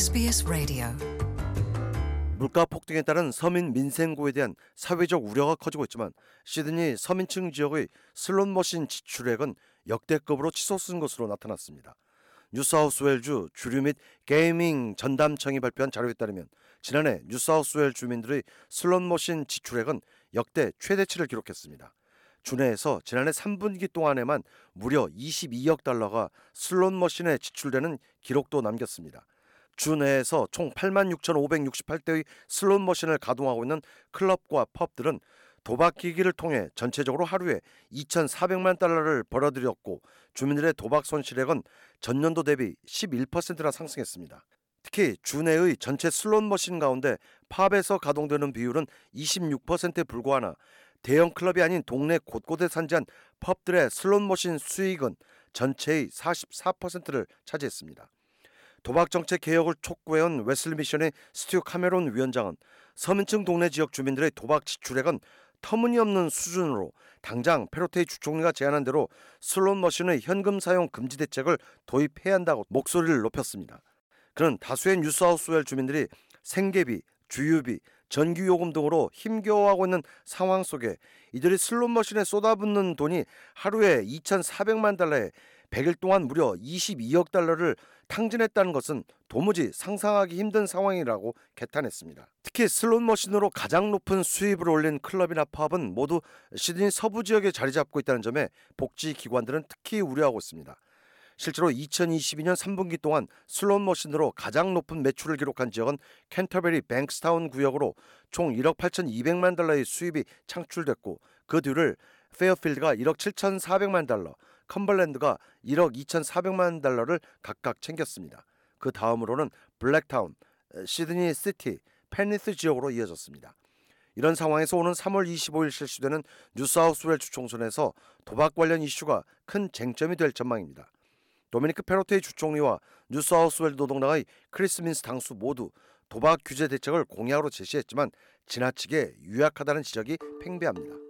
SBS Radio. 물가 폭등에 따른 서민 민생고에 대한 사회적 우려가 커지고 있지만 시드니 서민층 지역의 슬롯머신 지출액은 역대급으로 치솟은 것으로 나타났습니다. 뉴사우스웨일주 주류 및 gaming 전담청이 발표한 자료에 따르면 지난해 뉴사우스웨일 주민들의 슬롯머신 지출액은 역대 최대치를 기록했습니다. 주내에서 지난해 3분기 동안에만 무려 22억 달러가 슬롯머신에 지출되는 기록도 남겼습니다. 주 내에서 총 86,568대의 슬롯 머신을 가동하고 있는 클럽과 펍들은 도박 기기를 통해 전체적으로 하루에 2,400만 달러를 벌어들였고 주민들의 도박 손실액은 전년도 대비 11%나 상승했습니다. 특히 주내의 전체 슬롯 머신 가운데 펍에서 가동되는 비율은 26%에 불과하나 대형 클럽이 아닌 동네 곳곳에 산재한 펍들의 슬롯 머신 수익은 전체의 44%를 차지했습니다. 도박 정책 개혁을 촉구해온 웨슬리 미션의 스튜 카메론 위원장은 서민층 동네 지역 주민들의 도박 지출액은 터무니없는 수준으로 당장 페로테이 주총리가 제안한 대로 슬롯 머신의 현금 사용 금지 대책을 도입해야 한다고 목소리를 높였습니다. 그는 다수의 뉴사우스웨일스 주민들이 생계비, 주유비, 전기요금 등으로 힘겨워하고 있는 상황 속에 이들이 슬롯 머신에 쏟아붓는 돈이 하루에 2,400만 달러에 100일 동안 무려 22억 달러를 탕진했다는 것은 도무지 상상하기 힘든 상황이라고 개탄했습니다. 특히 슬롯 머신으로 가장 높은 수입을 올린 클럽이나 펍은 모두 시드니 서부 지역에 자리 잡고 있다는 점에 복지 기관들은 특히 우려하고 있습니다. 실제로 2022년 3분기 동안 슬롯 머신으로 가장 높은 매출을 기록한 지역은 캔터베리 뱅크스타운 구역으로 총 1억 8,200만 달러의 수입이 창출됐고 그 뒤를 페어필드가 1억 7,400만 달러, 컴벌랜드가 1억 2,400만 달러를 각각 챙겼습니다. 그 다음으로는 블랙타운, 시드니 시티, 펜리스 지역으로 이어졌습니다. 이런 상황에서 오는 3월 25일 실시되는 뉴사우스웨일스 주총선에서 도박 관련 이슈가 큰 쟁점이 될 전망입니다. 도미니크 페로테이 주총리와 뉴사우스웨일스 노동당의 크리스 민스 당수 모두 도박 규제 대책을 공약으로 제시했지만 지나치게 유약하다는 지적이 팽배합니다.